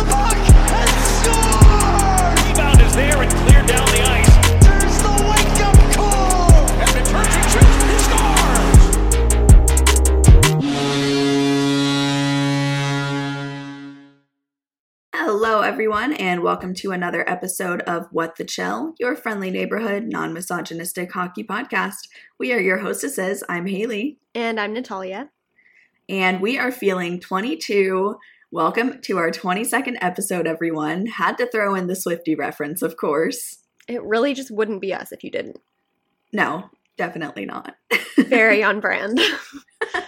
the puck and scores! Rebound is there and cleared down the ice. There's the wake-up call! And it turns and shoots. He scores! Hello, everyone, and welcome to another episode of What the Chel, your friendly neighborhood, non misogynistic hockey podcast. We are your hostesses. I'm Haley, And I'm Natalia. and we are feeling 22. Welcome to our 22nd episode, everyone. Had to throw in the Swifty reference, of course. It really just wouldn't be us if you didn't. No, definitely not. Very on brand.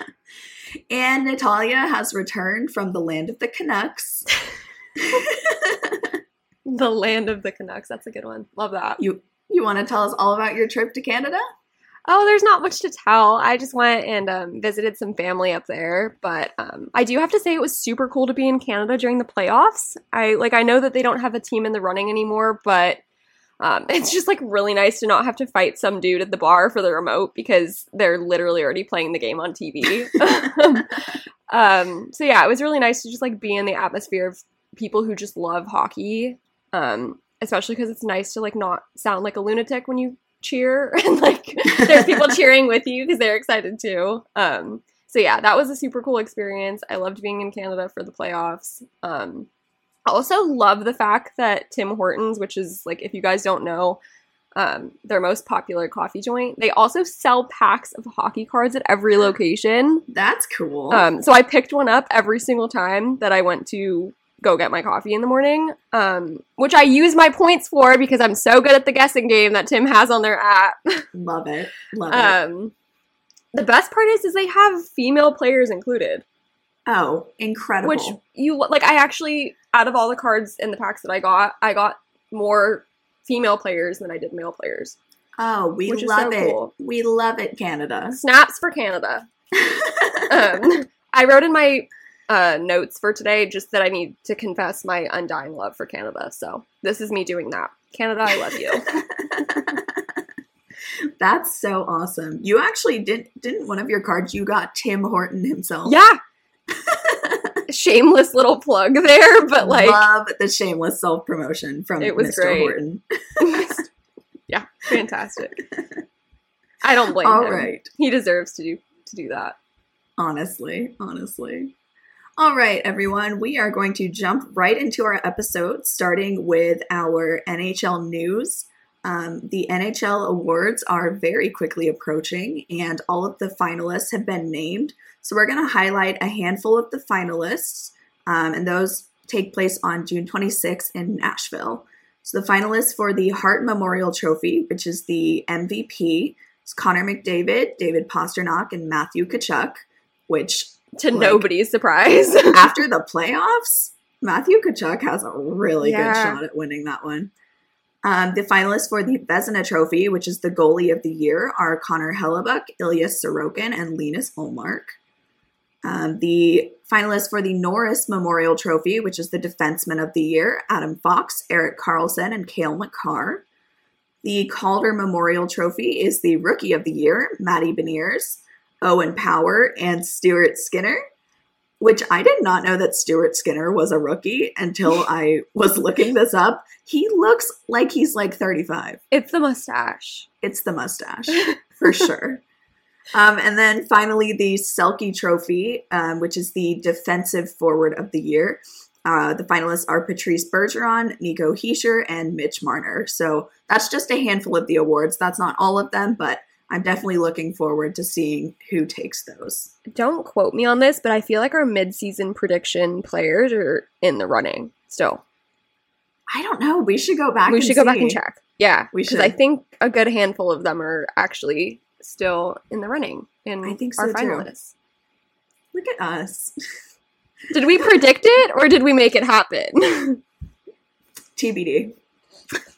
and Natalia has returned from the land of the Canucks. the land of the Canucks. That's a good one. Love that. you you want to tell us all about your trip to Canada? Oh, there's not much to tell. I just went and um, visited some family up there, but um, I do have to say it was super cool to be in Canada during the playoffs. I like I know that they don't have a team in the running anymore, but um, it's just like really nice to not have to fight some dude at the bar for the remote because they're literally already playing the game on TV. um, so yeah, it was really nice to just like be in the atmosphere of people who just love hockey. Um, especially because it's nice to like not sound like a lunatic when you cheer and like there's people cheering with you because they're excited too. Um, so yeah, that was a super cool experience. I loved being in Canada for the playoffs. Um, I also love the fact that Tim Hortons, which is like if you guys don't know, um, their most popular coffee joint, they also sell packs of hockey cards at every location. That's cool. Um, so I picked one up every single time that I went to go get my coffee in the morning, um, which I use my points for because I'm so good at the guessing game that Tim has on their app. Love it. Love it. um, the best part is, is they have female players included, Oh, incredible. which you like. I actually, out of all the cards in the packs that I got, I got more female players than I did male players. oh, we love so it. cool. We love it, Canada. Snaps for Canada. um, I wrote in my uh, notes for today just that I need to confess my undying love for Canada. So this is me doing that. Canada, I love you. That's so awesome. You actually did didn't one of your cards you got Tim Horton himself. yeah. Shameless little plug there, but like, love the shameless self promotion from It was Mr. great. Horton. yeah, fantastic. I don't blame All him. right. He deserves to do to do that. Honestly, honestly. All right, everyone, we are going to jump right into our episode, starting with our NHL news. Um, the NHL awards are very quickly approaching, and all of the finalists have been named. So, we're going to highlight a handful of the finalists, um, and those take place on June 26th in Nashville. So, the finalists for the Hart Memorial Trophy, which is the MVP, is Connor McDavid, David Pastrnak, and Matthew Tkachuk, which To Like- nobody's surprise. after the playoffs, Matthew Tkachuk has a really good shot at winning that one. Um, the finalists for the Vezina Trophy, which is the goalie of the year, are Connor Hellebuyck, Ilya Sorokin, and Linus Ullmark. Um, the finalists for the Norris Memorial Trophy, which is the defenseman of the year, Adam Fox, Erik Karlsson, and Cale Makar. The Calder Memorial Trophy is the Rookie of the Year, Matty Beniers, Owen Power, and Stuart Skinner which I did not know that Stuart Skinner was a rookie until I was looking this up. He looks like he's like 35. it's the mustache. It's the mustache for sure. Um, and then finally, the Selke Trophy, um, which is the defensive forward of the year. Uh, the finalists are Patrice Bergeron, Nico Hischier, and Mitch Marner. So that's just a handful of the awards. That's not all of them, but I'm definitely looking forward to seeing who takes those. Don't quote me on this, but I feel like our mid-season prediction players are in the running still. I don't know. We should go back. we and should go back and check. Yeah, We because I think a good handful of them are actually still in the running in I think our so, too. finalists. Look at us. Did we predict it or did we make it happen? TBD.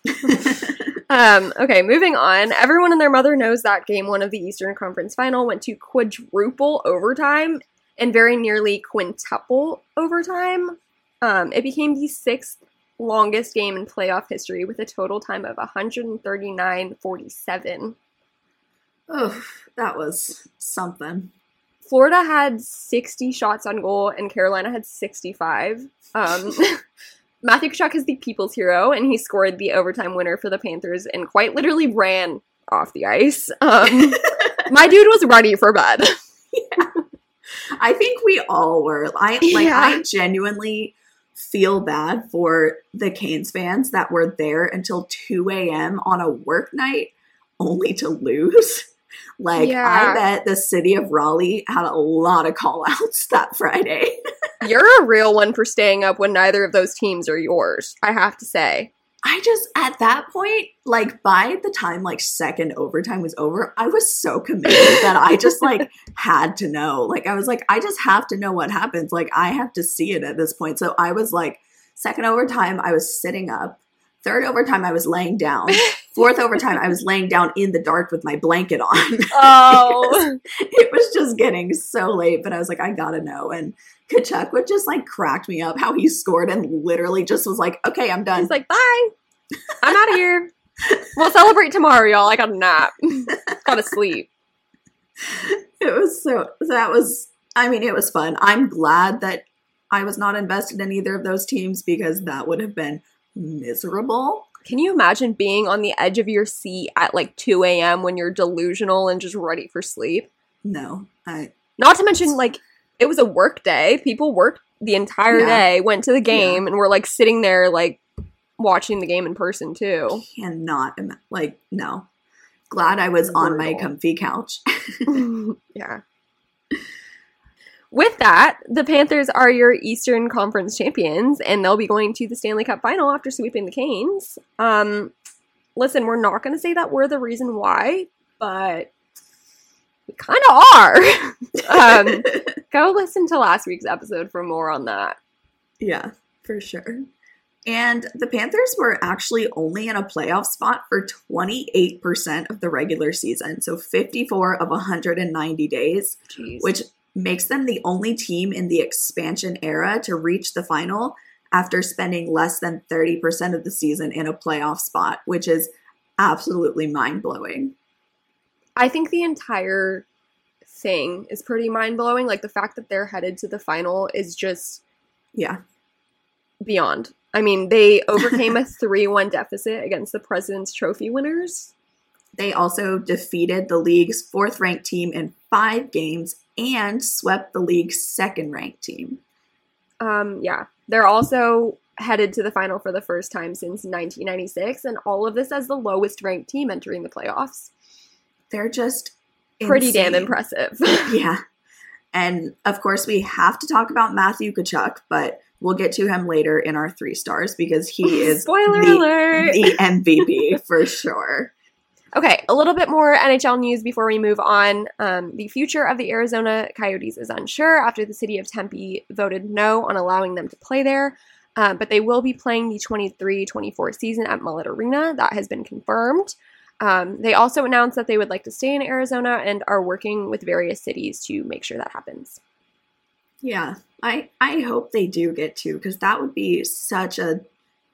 um, okay, moving on. Everyone and their mother knows that game one of the Eastern Conference Final went to quadruple overtime and very nearly quintuple overtime. Um, it became the sixth longest game in playoff history with a total time of 139.47. oh, that was something. Florida had 60 shots on goal and Carolina had 65. Um, Matthew Tkachuk is the people's hero, and he scored the overtime winner for the Panthers and quite literally ran off the ice. Um, my dude was ready for bed. Yeah. I think we all were. I like Yeah. I genuinely feel bad for the Canes fans that were there until 2 a.m. on a work night only to lose. Like Yeah. I bet the city of Raleigh had a lot of call outs that Friday. You're a real one for staying up when neither of those teams are yours, I have to say. I just at that point, like by the time like second overtime was over, I was so committed that I just like had to know. Like I was like, I just have to know what happens. Like I have to see it at this point. So I was like, second overtime, I was sitting up. Third overtime, I was laying down. Fourth overtime, I was laying down in the dark with my blanket on. Oh. it was just getting so late, but I was like, I gotta know. And Tkachuk would just like cracked me up how he scored and literally just was like, okay, I'm done. He's like, bye. I'm out of here. We'll celebrate tomorrow, y'all. I got a nap. Gotta sleep. it was so that was i mean it was fun i'm glad that i was not invested in either of those teams because that would have been miserable Can you imagine being on the edge of your seat at like 2 a.m. when you're delusional and just ready for sleep? no i Not to mention, like, it was a work day. People worked the entire Yeah. day, went to the game, and were like sitting there, like, watching the game in person, too. cannot ima- like no glad i was on my comfy couch yeah. With that, the Panthers are your Eastern Conference champions, and they'll be going to the Stanley Cup final after sweeping the Canes. Um, listen, we're not going to say that we're the reason why, but we kind of are. um, go listen to last week's episode for more on that. yeah for sure and the panthers were actually only in a playoff spot for 28% of the regular season so 54 of 190 days Jeez. which makes them the only team in the expansion era to reach the final after spending less than 30% of the season in a playoff spot, which is absolutely mind blowing. I think the entire thing is pretty mind blowing. Like the fact that they're headed to the final is just Yeah. beyond. I mean, they overcame a 3 1 deficit against the President's Trophy winners. They also defeated the league's fourth ranked team in five games and swept the league's second ranked team. Um, yeah. They're also headed to the final for the first time since 1996, and all of this as the lowest ranked team entering the playoffs. They're just Pretty damn impressive. Yeah. And of course, we have to talk about Matthew Tkachuk, but we'll get to him later in our three stars because he is Spoiler the, alert! the MVP for sure. Okay, a little bit more NHL news before we move on. Um, the future of the Arizona Coyotes is unsure after the city of Tempe voted no on allowing them to play there. Uh, but they will be playing the 23 24 season at Mullet Arena. That has been confirmed. Um, they also announced that they would like to stay in Arizona and are working with various cities to make sure that happens. Yeah, I I hope they do get to because that would be such a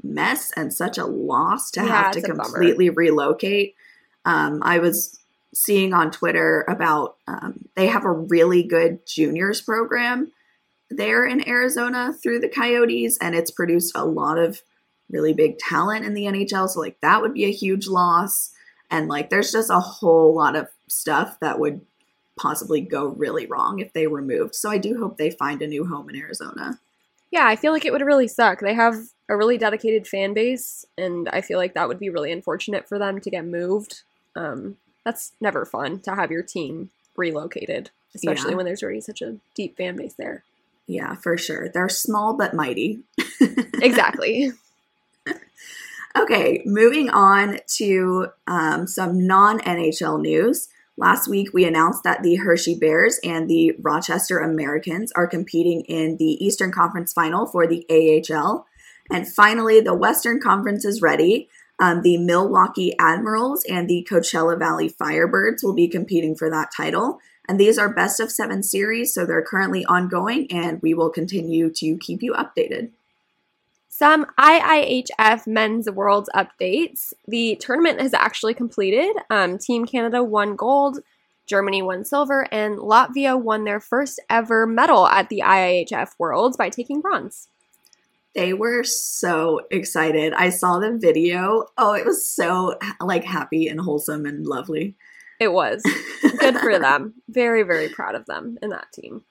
mess and such a loss to Yeah, have to a bummer. completely relocate. Um, I was seeing on Twitter about um, they have a really good juniors program there in Arizona through the Coyotes, and it's produced a lot of really big talent in the NHL. So like that would be a huge loss, and like there's just a whole lot of stuff that would possibly go really wrong if they were moved. So I do hope they find a new home in Arizona. Yeah, I feel like it would really suck. They have a really dedicated fan base, and I feel like that would be really unfortunate for them to get moved. Um, that's never fun to have your team relocated, especially Yeah. when there's already such a deep fan base there. Yeah, for sure. They're small but mighty. Exactly. Okay, moving on to um, some non NHL news. Last week, we announced that the Hershey Bears and the Rochester Americans are competing in the Eastern Conference Final for the AHL. And finally, the Western Conference is ready. Um, the Milwaukee Admirals and the Coachella Valley Firebirds will be competing for that title. And these are best of seven series, so they're currently ongoing, and we will continue to keep you updated. Some IIHF Men's Worlds updates. The tournament has actually completed. Um, Team Canada won gold. Germany won silver, and Latvia won their first ever medal at the IIHF Worlds by taking bronze. They were so excited. I saw the video. Oh, it was so like happy and wholesome and lovely. It was good for them. Very, very proud of them in that team.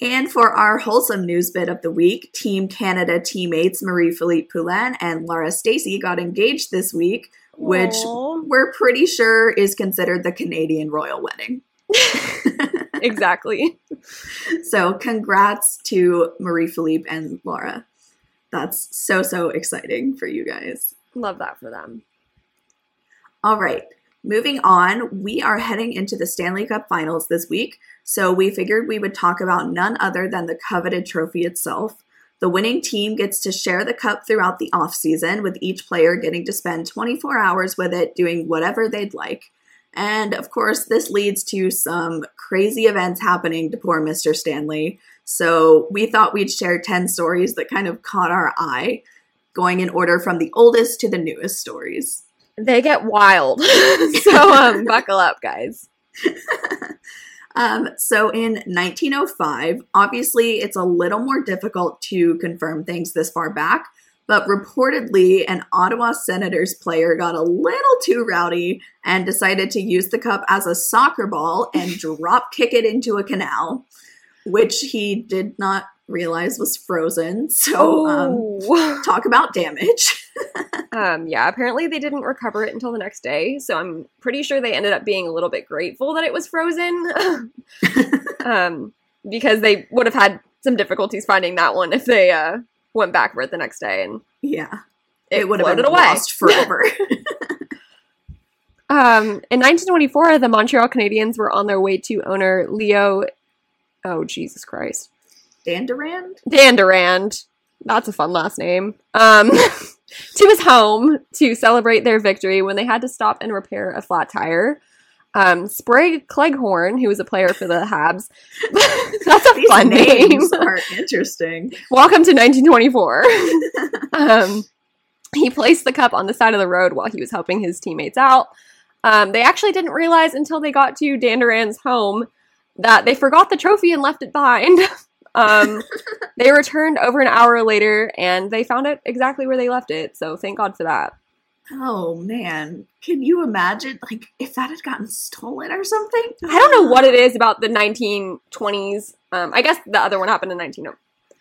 And for our wholesome news bit of the week, Team Canada teammates Marie-Philip Poulin and Laura Stacey got engaged this week, which Aw. we're pretty sure is considered the Canadian royal wedding. exactly. So, congrats to Marie-Philip and Laura. That's so, so exciting for you guys. Love that for them. All right, moving on. We are heading into the Stanley Cup finals this week, so we figured we would talk about none other than the coveted trophy itself. The winning team gets to share the cup throughout the off season, with each player getting to spend 24 hours with it doing whatever they'd like. And of course, this leads to some crazy events happening to poor Mr. Stanley. So we thought we'd share 10 stories that kind of caught our eye, going in order from the oldest to the newest stories. They get wild. so um, buckle up, guys. Um, so in 1905, obviously it's a little more difficult to confirm things this far back, but reportedly an Ottawa Senators player got a little too rowdy and decided to use the cup as a soccer ball and drop kick it into a canal, which he did not realize was frozen. So um, Oh. talk about damage. Um, yeah, apparently they didn't recover it until the next day, so I'm pretty sure they ended up being a little bit grateful that it was frozen. um, because they would have had some difficulties finding that one if they uh, went back for it the next day and yeah, it, it would have been away. lost forever. Um, in 1924, the Montreal Canadiens were on their way to owner Leo. Oh, Jesus Christ. Dandurand? Dan Durand. That's a fun last name. Um, to his home to celebrate their victory when they had to stop and repair a flat tire. Um, Sprague Cleghorn, who was a player for the Habs. That's a These fun name. names are interesting. Welcome to 1924. um, he placed the cup on the side of the road while he was helping his teammates out. Um, they actually didn't realize until they got to Dan Duran's home that they forgot the trophy and left it behind. um, they returned over an hour later and they found it exactly where they left it. So thank God for that. Oh man, can you imagine like if that had gotten stolen or something? I don't know what it is about the 1920s. Um, I guess the other one happened in 19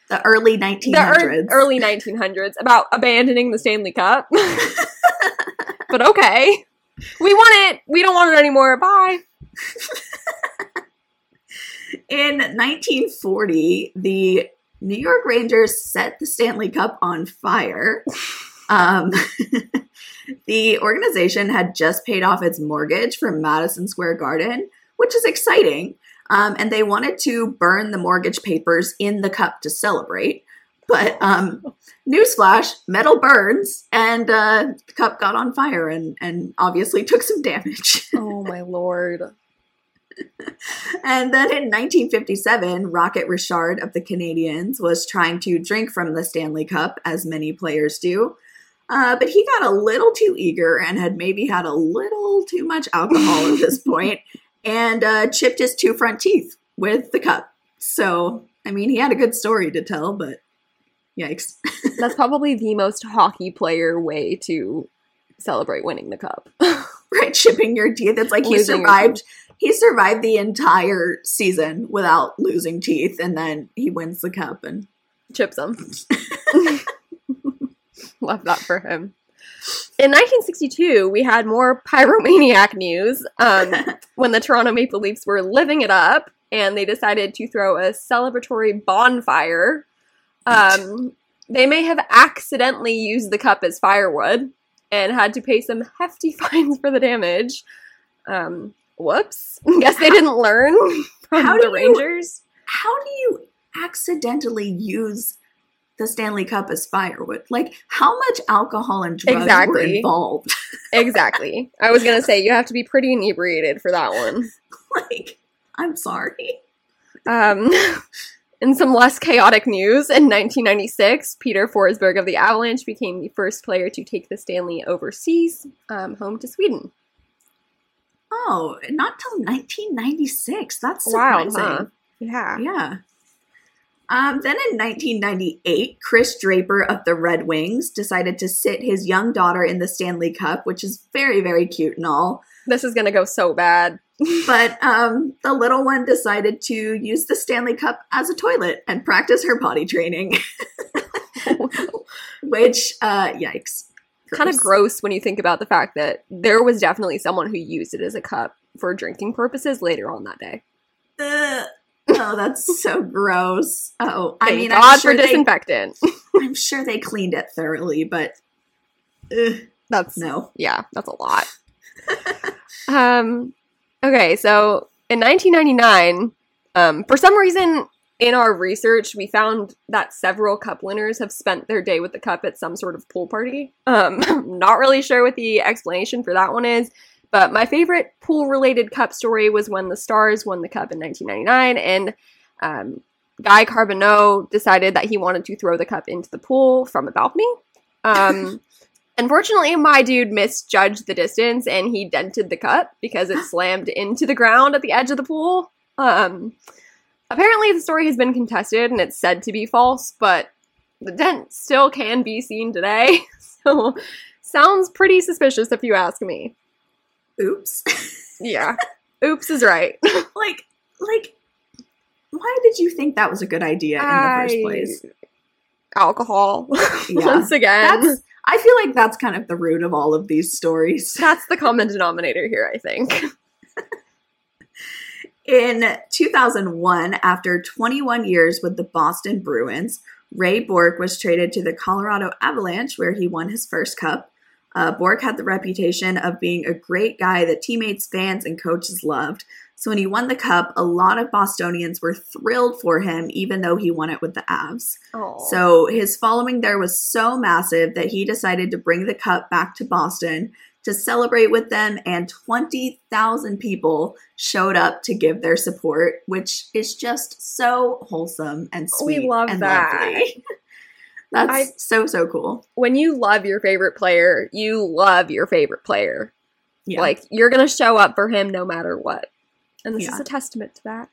The early the 1900s. ear- early 1900s about abandoning the Stanley Cup. but okay. We want it. We don't want it anymore. Bye. In 1940, the New York Rangers set the Stanley Cup on fire. Um, the organization had just paid off its mortgage for Madison Square Garden, which is exciting. Um, and they wanted to burn the mortgage papers in the cup to celebrate. But um, newsflash, metal burns, and uh, the cup got on fire and, and obviously took some damage. Oh my lord. And then in 1957, Rocket Richard of the Canadiens was trying to drink from the Stanley Cup, as many players do. Uh, but he got a little too eager and had maybe had a little too much alcohol at this point and uh, chipped his two front teeth with the cup. So, I mean, he had a good story to tell, but yikes. That's probably the most hockey player way to celebrate winning the cup. right, chipping your teeth. It's like he Losing your survived. He survived the entire season without losing teeth, and then he wins the cup and Chips him. Love that for him. In 1962, we had more pyromaniac news um, when the Toronto Maple Leafs were living it up and they decided to throw a celebratory bonfire. Um, they may have accidentally used the cup as firewood and had to pay some hefty fines for the damage. Um, whoops. Guess they didn't learn from How the do you- Rangers. how do you accidentally use the Stanley Cup as firewood? Like, how much alcohol and drugs were involved? Exactly. I was to say, you have to be pretty inebriated for that one. like, I'm sorry. Um, in some less chaotic news, in 1996, Peter Forsberg of the Avalanche became the first player to take the Stanley overseas, um, home to Sweden. Oh, not till 1996. That's Wild, surprising. huh? Yeah. Yeah. Um, then in 1998, Chris Draper of the Red Wings decided to sit his young daughter in the Stanley Cup, which is very, very cute and all. This is gonna go so bad. But um, the little one decided to use the Stanley Cup as a toilet and practice her potty training. which, uh, yikes. kind of gross when you think about the fact that there was definitely someone who used it as a cup for drinking purposes later on that day. Ugh. Oh, that's so gross. Oh, I mean, God I'm sure, for they, disinfectant. I'm sure they cleaned it thoroughly, but ugh, That's no. yeah, that's a lot. um, okay, so in 1999, um, for some reason in our research, we found that several cup winners have spent their day with the cup at some sort of pool party. Um, not really sure what the explanation for that one is, but my favorite pool related cup story was when the Stars won the cup in 1999 and um, Guy Carbonneau decided that he wanted to throw the cup into the pool from a balcony. Um, unfortunately, my dude misjudged the distance and he dented the cup because it slammed into the ground at the edge of the pool. Um, apparently, the story has been contested and it's said to be false, but the dent still can be seen today. So, sounds pretty suspicious if you ask me. Oops. Yeah. Oops is right. like, like, why did you think that was a good idea in the first place? Alcohol. Yeah. Once again. That's, I feel like that's kind of the root of all of these stories. That's the common denominator here, I think. In 2001, after 21 years with the Boston Bruins, Ray Bourque was traded to the Colorado Avalanche, where he won his first cup. Uh, Bourque had the reputation of being a great guy that teammates, fans, and coaches loved. So when he won the cup, a lot of Bostonians were thrilled for him, even though he won it with the Avs. Oh. So his following there was so massive that he decided to bring the cup back to Boston to celebrate with them, and 20,000 people showed up to give their support, which is just so wholesome and We sweet. love and that. lovely. That's I- so, so cool. when you love your favorite player, you love your favorite player. Yeah. Like you're gonna show up for him no matter what. And this Yeah. is a testament to that.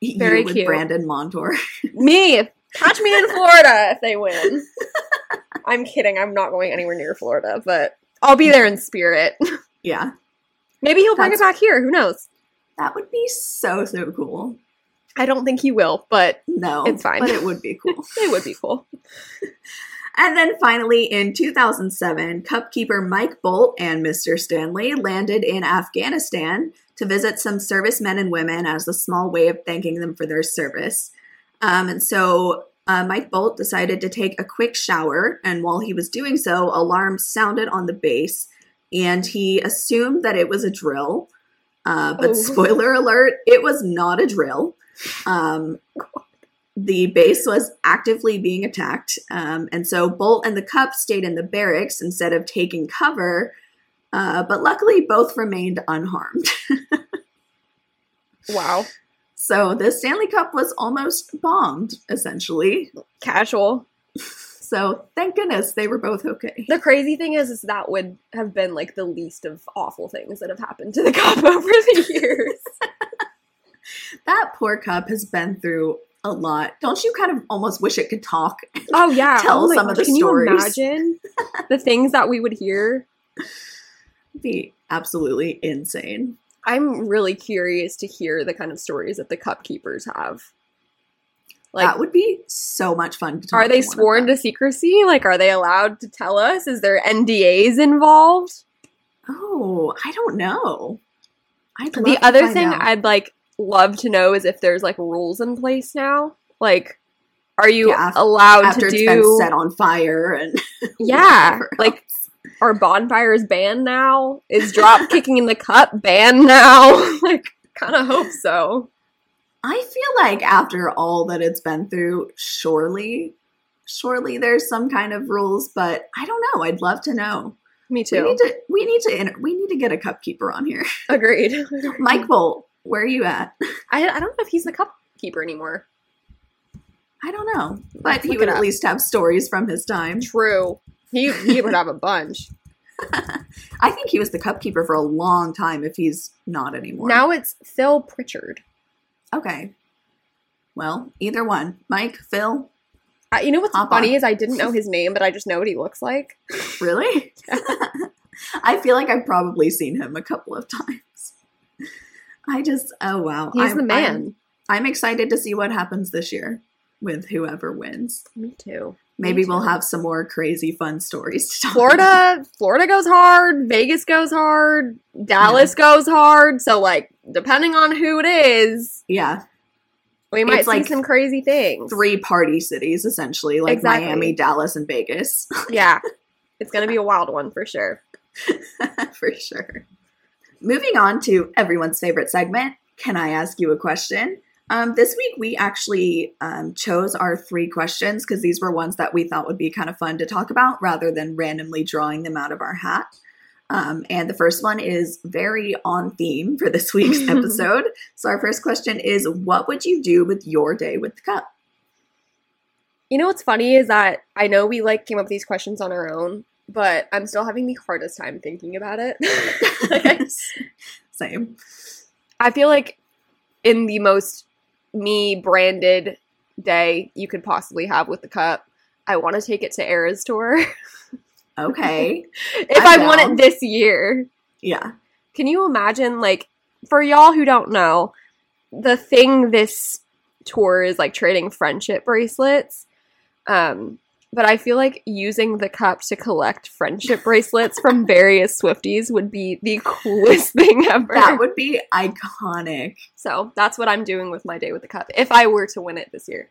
You very with cute. Brandon Montour. Me! Catch me in Florida if they win. I'm kidding, I'm not going anywhere near Florida, but I'll be there in spirit. yeah. Maybe he'll bring That's- it back here, who knows? That would be so, so cool. I don't think he will, but No. It's fine. But it would be cool. it would be cool. And then finally, in 2007, Cupkeeper Mike Bolt and Mr. Stanley landed in Afghanistan to visit some servicemen and women as a small way of thanking them for their service. Um, and so uh, Mike Bolt decided to take a quick shower, and while he was doing so, alarms sounded on the base, and he assumed that it was a drill. Uh, but Oh. spoiler alert, it was not a drill. Um, the base was actively being attacked, um, and so Bolt and the Cup stayed in the barracks instead of taking cover. Uh, but luckily, both remained unharmed. Wow. so the Stanley Cup was almost bombed, essentially. Casual. So thank goodness they were both okay. The crazy thing is, is that would have been like the least of awful things that have happened to the cup over the years. That poor cup has been through a lot. Don't you kind of almost wish it could talk? Oh yeah, Tell oh some of the Can stories. you imagine the things that we would hear? be absolutely insane. I'm really curious to hear the kind of stories that the cup keepers have. Like, that would be so much fun to talk are they to sworn to secrecy? Like, are they allowed to tell us? Is there NDAs involved? Oh, I don't know. I'd love the other thing out. I'd like love to know is if there's like rules in place now. Like, are you Yeah, allowed after to it's been do? set on fire and yeah, like are bonfires banned now? Is drop kicking in the cup banned now? like, kind of hope so. I feel like after all that it's been through, surely, surely there's some kind of rules, but I don't know. I'd love to know. Me too. We need to we need to we need to get a cup keeper on here. Agreed. Mike Bolt, where are you at? I, I don't know if he's the cup keeper anymore. I don't know, but he would at least have stories from his time. True. He he would have a bunch. I think he was the cup keeper for a long time if he's not anymore. Now it's Phil Pritchard. Okay. Well, either one. Mike, Phil, Uh, you know what's Hop funny on. is I didn't know his name, but I just know what he looks like. really? I feel like I've probably seen him a couple of times. I just, oh wow. He's I'm- the man. I'm, I'm excited to see what happens this year with whoever wins. Me too. Maybe Me we'll have some more crazy fun stories to talk about. Florida, Florida goes hard. Vegas goes hard. Dallas goes hard. So like, depending on who it is, Yeah. we might It's see like some crazy things. Three party cities, essentially, like Exactly. Miami, Dallas, and Vegas. Yeah, it's gonna be a wild one for sure. For sure. Moving on to everyone's favorite segment, Can I Ask You a Question? Um, this week, we actually um, chose our three questions because these were ones that we thought would be kind of fun to talk about rather than randomly drawing them out of our hat. Um, and the first one is very on theme for this week's episode. so, our first question is What would you do with your day with the cup? You know what's funny is that I know we like came up with these questions on our own, but I'm still having the hardest time thinking about it. Like, Same. I feel like in the most me branded day you could possibly have with the cup, I want to take it to Eras Tour. Okay. if I'm I won it this year. Yeah. Can you imagine, like, for y'all who don't know, the thing this tour is like trading friendship bracelets. Um, but I feel like using the cup to collect friendship bracelets from various Swifties would be the coolest thing ever. That would be iconic. so that's what I'm doing with my day with the cup if I were to win it this year.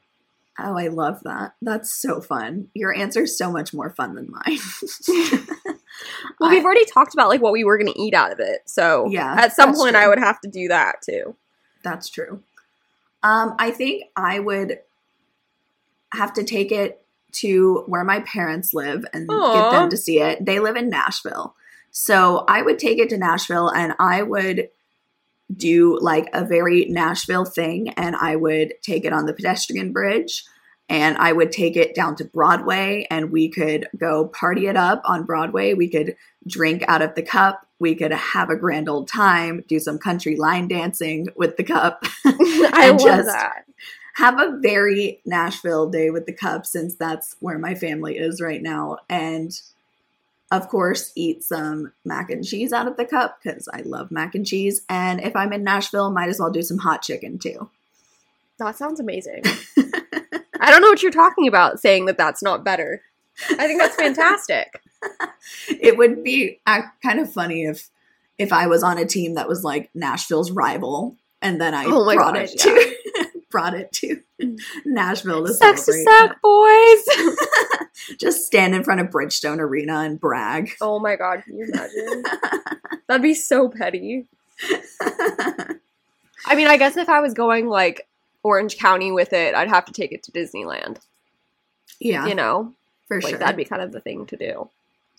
Oh, I love that. That's so fun. Your answer's so much more fun than mine. Well, we've already talked about like what we were going to eat out of it. So Yeah, at some point true. I would have to do that too. That's true. Um, I think I would have to take it to where my parents live and Aw. get them to see it. They live in Nashville. So I would take it to Nashville and I would do like a very Nashville thing and I would take it on the pedestrian bridge and I would take it down to Broadway and we could go party it up on Broadway. We could drink out of the cup. We could have a grand old time, do some country line dancing with the cup. I love just- that. Have a very Nashville day with the cup since that's where my family is right now. And of course, eat some mac and cheese out of the cup because I love mac and cheese. And if I'm in Nashville, might as well do some hot chicken too. That sounds amazing. I don't know what you're talking about saying that that's not better. I think that's fantastic. it would be uh, kind of funny if if I was on a team that was like Nashville's rival, and then I Oh brought it to brought it to Nashville to to celebrate. suck, boys. Just stand in front of Bridgestone Arena and brag. oh my god, can you imagine? That'd be so petty. I mean, I guess if I was going like Orange County with it, I'd have to take it to Disneyland. yeah, You know, for like sure. that'd be kind of the thing to do.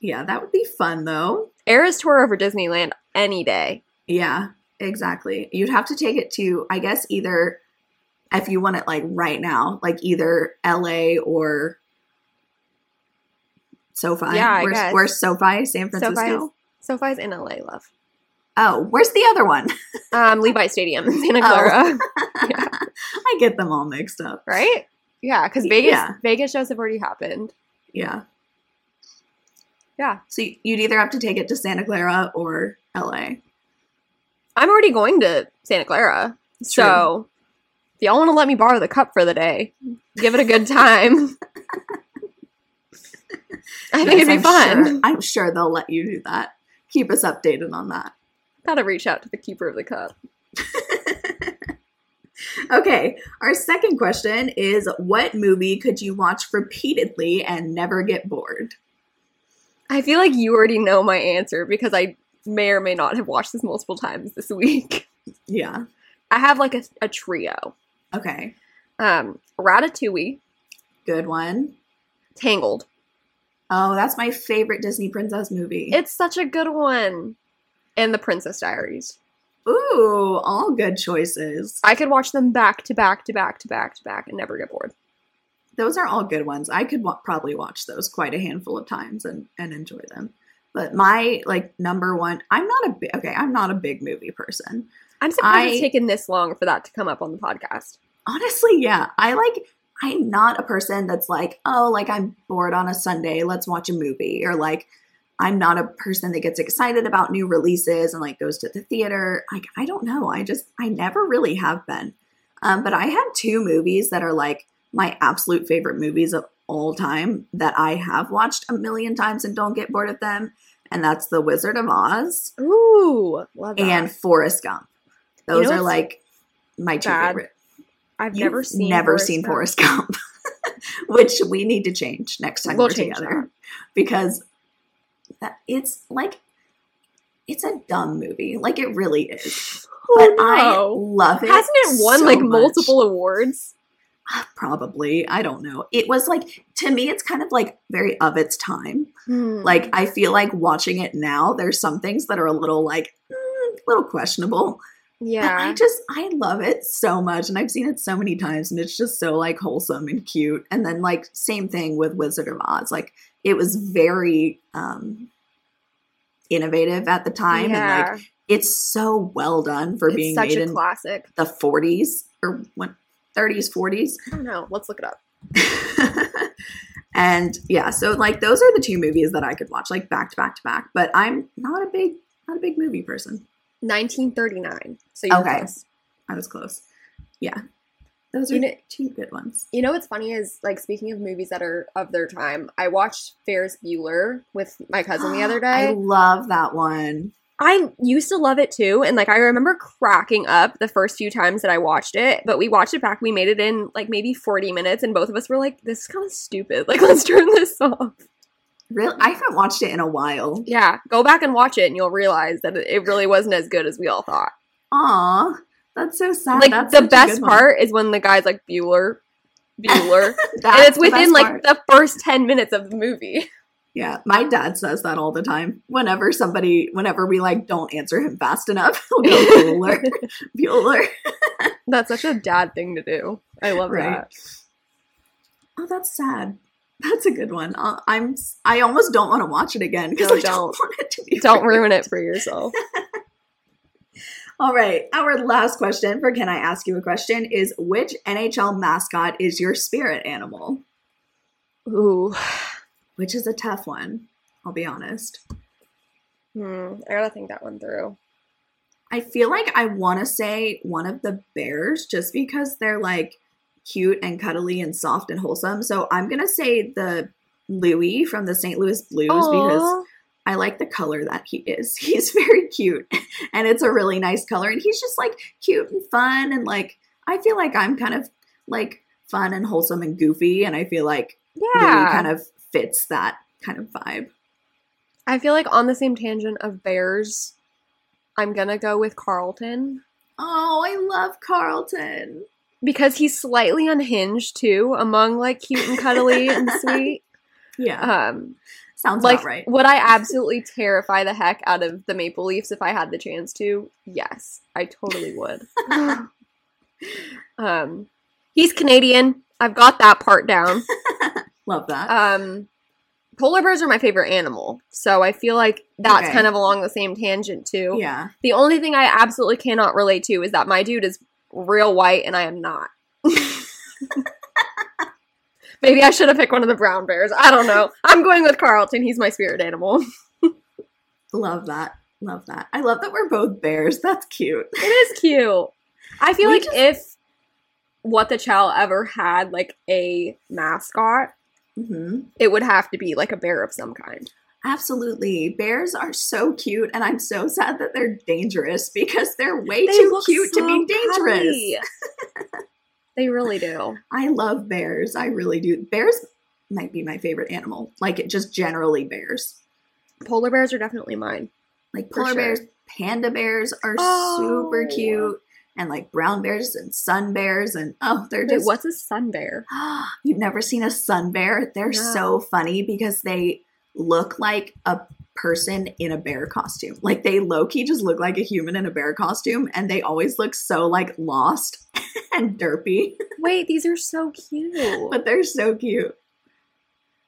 yeah, that would be fun though. Eras tour over Disneyland any day. Yeah, exactly. You'd have to take it to, I guess, either if you want it like right now, like either LA or SoFi. Yeah, I where's, guess. where's SoFi? San Francisco. SoFi's, SoFi's in LA, love. Oh, where's the other one? Um, Levi Stadium in Santa Oh. Clara, I get them all mixed up. right? Yeah, because Vegas Yeah. Vegas shows have already happened. Yeah. Yeah. So you'd either have to take it to Santa Clara or LA. I'm already going to Santa Clara, so if y'all want to let me borrow the cup for the day, give it a good time. I think it'd be I'm fun. Sure, I'm sure they'll let you do that. Keep us updated on that. Gotta reach out to the keeper of the cup. Okay, our second question is What movie could you watch repeatedly and never get bored? I feel like you already know my answer because I may or may not have watched this multiple times this week. Yeah. I have like a, a trio. Okay. Um, Ratatouille, Good one. Tangled. Oh, that's my favorite Disney princess movie. It's such a good one. And The Princess Diaries. Ooh, all good choices. I could watch them back to back to back to back to back and never get bored. Those are all good ones. I could wa- probably watch those quite a handful of times and, and enjoy them. But my like number one, I'm not a big okay, I'm not a big movie person. I'm surprised I- it's taken this long for that to come up on the podcast. Honestly, yeah. I like I'm not a person that's like, oh, like I'm bored on a Sunday, let's watch a movie. Or like I'm not a person that gets excited about new releases and like goes to the theater. Like I don't know. I just I never really have been. Um, but I have two movies that are like my absolute favorite movies of all time that I have watched a million times and don't get bored of them. And that's The Wizard of Oz Ooh, love that. and Forrest Gump. Those know are like my two bad? favorite. I've You've never seen never Forrest seen Gump. Forrest Gump, which we need to change next time We'll we're together because that it's like it's a dumb movie. Like it really is. But Oh, I love it. Hasn't it won so like much. multiple awards? Probably. I don't know. It was like to me it's kind of like very of its time. Hmm. Like I feel like watching it now there's some things that are a little like mm, a little questionable. Yeah. I just I love it so much and I've seen it so many times and it's just so like wholesome and cute. And then like same thing with Wizard of Oz. Like it was very um innovative at the time yeah. and like it's so well done for it's being such made a classic. the 40s or what 30s 40s. I don't know. Let's look it up. and yeah, so like those are the two movies that I could watch like back to back to back, but I'm not a big not a big movie person. 1939. So you're Okay. close. I was close. Yeah. Those are You know- two good ones. You know what's funny is like speaking of movies that are of their time, I watched Ferris Bueller with my cousin the other day. I love that one. I used to love it too, and like I remember cracking up the first few times that I watched it. But we watched it back. We made it in like maybe forty minutes, and both of us were like, "This is kind of stupid. Like, let's turn this off." Really, I haven't watched it in a while. Yeah, go back and watch it, and you'll realize that it really wasn't as good as we all thought. Aw, that's so sad. like That's the best part is when the guy's like Bueller, Bueller, and it's within best like part. the first ten minutes of the movie. Yeah, my dad says that all the time. Whenever somebody, whenever we like don't answer him fast enough, he'll go Bueller, Bueller. That's such a dad thing to do. I love Right. that. Oh, that's sad. That's a good one. Uh, I'm. I almost don't want to watch it again because No, I don't don't. want it to be. Don't ruin it for yourself. All right, our last question for Can I Ask You a Question is Which NHL mascot is your spirit animal? Ooh. Which is a tough one, I'll be honest. Hmm, I gotta think that one through. I feel like I want to say one of the bears just because they're like cute and cuddly and soft and wholesome. So I'm going to say the Louie from the St. Louis Blues because I like the color that he is. He's very cute and it's a really nice color. And he's just like cute and fun. And like, I feel like I'm kind of like fun and wholesome and goofy. And I feel like yeah. Louie kind of fits that kind of vibe. I feel like on the same tangent of bears, I'm gonna go with Carlton Oh, I love Carlton. Because he's slightly unhinged too, among like cute and cuddly and sweet. Yeah, Um, sounds like, right. would I absolutely terrify the heck out of the Maple Leafs if I had the chance to? Yes, I totally would. um, he's Canadian. I've got that part down. Love that. Um, polar bears are my favorite animal, so I feel like that's Okay. kind of along the same tangent too. yeah. The only thing I absolutely cannot relate to is that my dude is real white and I am not. Maybe I should have picked one of the brown bears. I don't know. I'm going with Carlton. He's my spirit animal. Love that. Love that. I love that we're both bears. That's cute. It is cute. I feel We like just- if What the Chow ever had like a mascot, hmm it would have to be like a bear of some kind. Absolutely. Bears are so cute, and I'm so sad that they're dangerous because they're way They too cute to be dangerous. they really do. I love bears. I really do. Bears might be my favorite animal. Like it just generally bears. Polar bears are definitely mine. Like polar sure. bears, panda bears are Oh. super cute. And like brown bears and sun bears and oh, they're Wait, just what's a sun bear? You've never seen a sun bear? They're No. so funny because they look like a person in a bear costume. Like they low key just look like a human in a bear costume, and they always look so like lost and derpy, Wait, these are so cute. but they're so cute.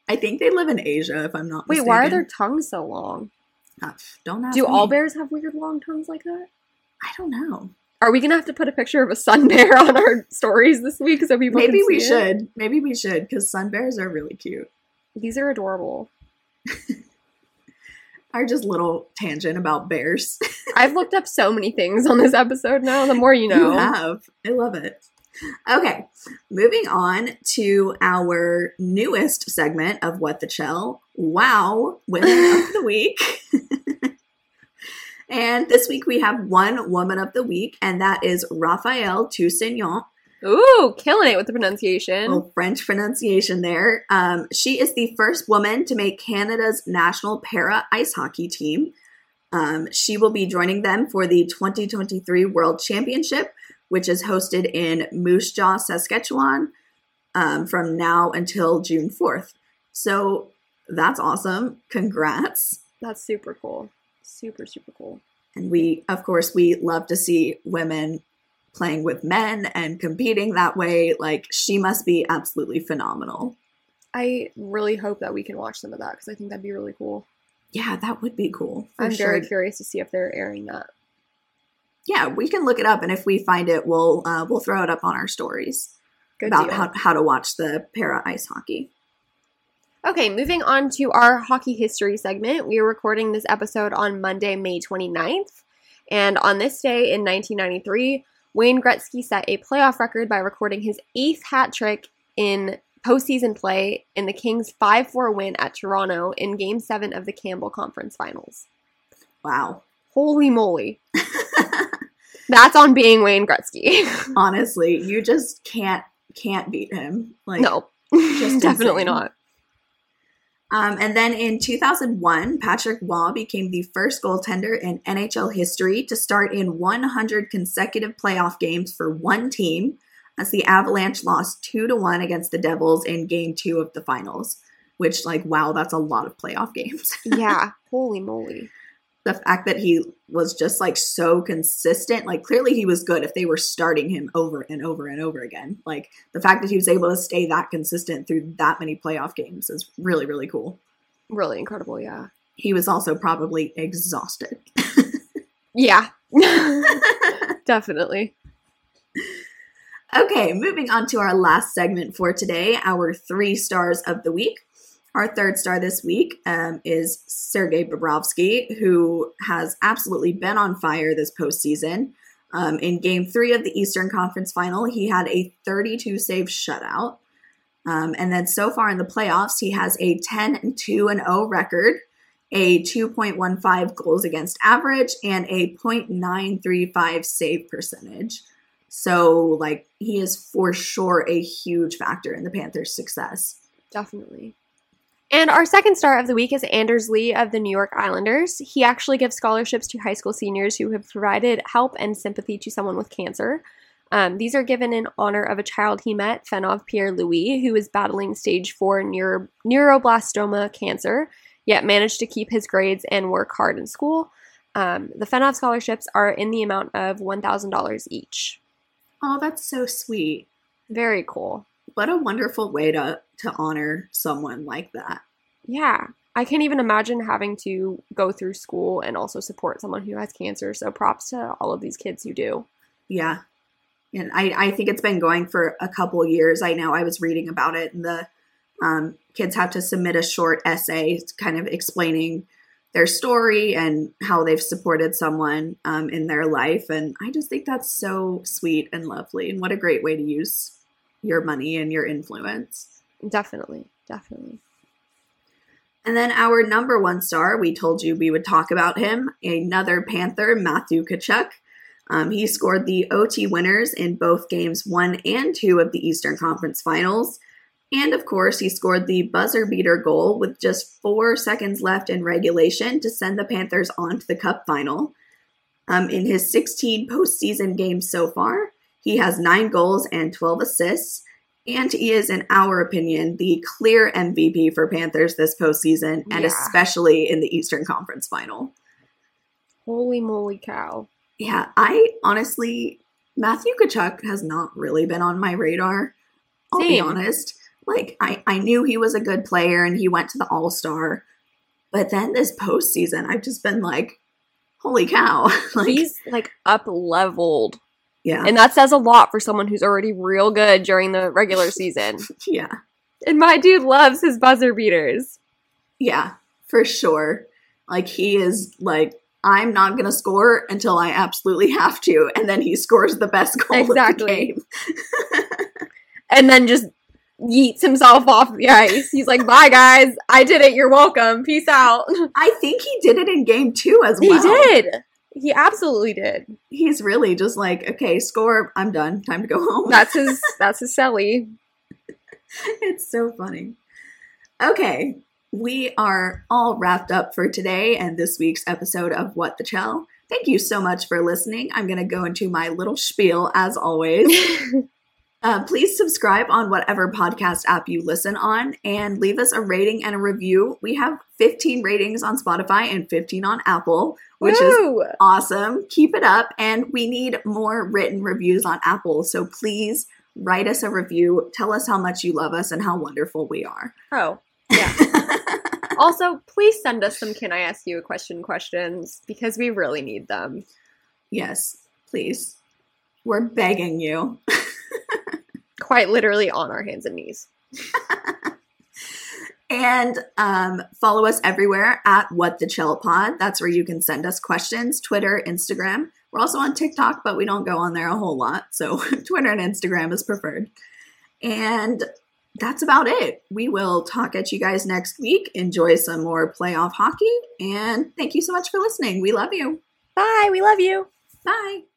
I think they live in Asia, if I'm not Wait, mistaken. why are their tongues so long? Uh, don't ask Do all bears have weird long tongues like that? I don't know. Are we gonna have to put a picture of a sun bear on our stories this week so people Maybe we it? should. Maybe we should because sun bears are really cute. These are adorable. Our just little tangent about bears. I've looked up so many things on this episode now. The more you know. You have. I love it. Okay, moving on to our newest segment of What the Chel. Wow, Women of the Week. and this week we have one Woman of the Week, and that is Raphaëlle Tousignant. Ooh, killing it with the pronunciation. little French pronunciation there. Um, she is the first woman to make Canada's national para ice hockey team. Um, she will be joining them for the 2023 World Championship, which is hosted in Moose Jaw, Saskatchewan, um, from now until June 4th. So that's awesome. Congrats. That's super cool. Super, super cool. And we, of course, we love to see women playing with men and competing that way. Like, she must be absolutely phenomenal. I really hope that we can watch some of that because I think that'd be really cool. Yeah, that would be cool. I'm sure. very curious to see if they're airing that. Yeah, we can look it up, and if we find it, we'll uh, we'll throw it up on our stories Good about deal. how, how to watch the para ice hockey. Okay, moving on to our hockey history segment. We are recording this episode on Monday, May 29th. And on this day in 1993, Wayne Gretzky set a playoff record by recording his eighth hat trick in postseason play in the Kings' 5 4 win at Toronto in Game 7 of the Campbell Conference Finals. Wow, Holy moly. That's on being Wayne Gretzky. honestly, you just can't can't beat him. Like no, just definitely insane. not. Um, and then in 2001, Patrick Roy became the first goaltender in NHL history to start in 100 consecutive playoff games for one team, as the Avalanche lost two to one against the Devils in Game Two of the finals. Which, like, wow, that's a lot of playoff games. Yeah, holy moly. The fact that he was just like so consistent, like, clearly he was good if they were starting him over and over and over again. Like, the fact that he was able to stay that consistent through that many playoff games is really, really cool. Really incredible, yeah. He was also probably exhausted. Yeah. Definitely. Okay, moving on to our last segment for today, our three stars of the week. Our third star this week um, is Sergei Bobrovsky, who has absolutely been on fire this postseason. Um, in game three of the Eastern Conference final, he had a 32 save shutout. Um, and then so far in the playoffs, he has a 10 and 2 and 0 record, a 2.15 goals against average, and a 0.935 save percentage. So, like, he is for sure a huge factor in the Panthers' success. Definitely. And our second star of the week is Anders Lee of the New York Islanders. He actually gives scholarships to high school seniors who have provided help and sympathy to someone with cancer. Um, these are given in honor of a child he met, Fenov Pierre Louis, who is battling stage four neuro- neuroblastoma cancer, yet managed to keep his grades and work hard in school. Um, the Fenov scholarships are in the amount of $1,000 each. Oh, that's so sweet. Very cool. What a wonderful way to, to honor someone like that. Yeah. I can't even imagine having to go through school and also support someone who has cancer. So props to all of these kids who do. Yeah. And I, I think it's been going for a couple years. I know I was reading about it, and the um, kids have to submit a short essay kind of explaining their story and how they've supported someone um, in their life. And I just think that's so sweet and lovely. And what a great way to use your money and your influence. Definitely. Definitely. And then our number one star, we told you we would talk about him, another Panther, Matthew Tkachuk. Um, he scored the OT winners in both games one and two of the Eastern Conference Finals. And of course, he scored the buzzer beater goal with just four seconds left in regulation to send the Panthers on to the Cup final. Um, in his 16 postseason games so far, he has nine goals and 12 assists. And he is, in our opinion, the clear MVP for Panthers this postseason, and Yeah. especially in the Eastern Conference final. Holy moly cow. Yeah, I honestly, Matthew Tkachuk has not really been on my radar. I'll be honest. Like, I, I knew he was a good player and he went to the All Star, But then this postseason, I've just been like, holy cow. like, He's like up leveled. Yeah. And that says a lot for someone who's already real good during the regular season. yeah. And my dude loves his buzzer beaters. Yeah, for sure. Like he is like, I'm not gonna score until I absolutely have to, and then he scores the best goal Exactly. of the game. And then just yeets himself off the ice. He's like, bye guys. I did it. You're welcome. Peace out. I think he did it in game two as well. He did. He absolutely did. He's really just like, okay, score, I'm done. Time to go home. That's his that's his Selly. it's so funny. Okay, we are all wrapped up for today and this week's episode of What the Chel. Thank you so much for listening. I'm going to go into my little spiel as always. Uh, please subscribe on whatever podcast app you listen on and leave us a rating and a review. We have 15 ratings on Spotify and 15 on Apple, which is awesome. Keep it up. And we need more written reviews on Apple. So please write us a review. Tell us how much you love us and how wonderful we are. Oh. Yeah. also, please send us some can I ask you a question questions because we really need them. yes, please. We're begging you. Quite literally on our hands and knees. And um, follow us everywhere at What the Chel Pod. That's where you can send us questions Twitter, Instagram. We're also on TikTok, but we don't go on there a whole lot. So Twitter and Instagram is preferred. And that's about it. We will talk at you guys next week. Enjoy some more playoff hockey. And thank you so much for listening. We love you. Bye. We love you. Bye.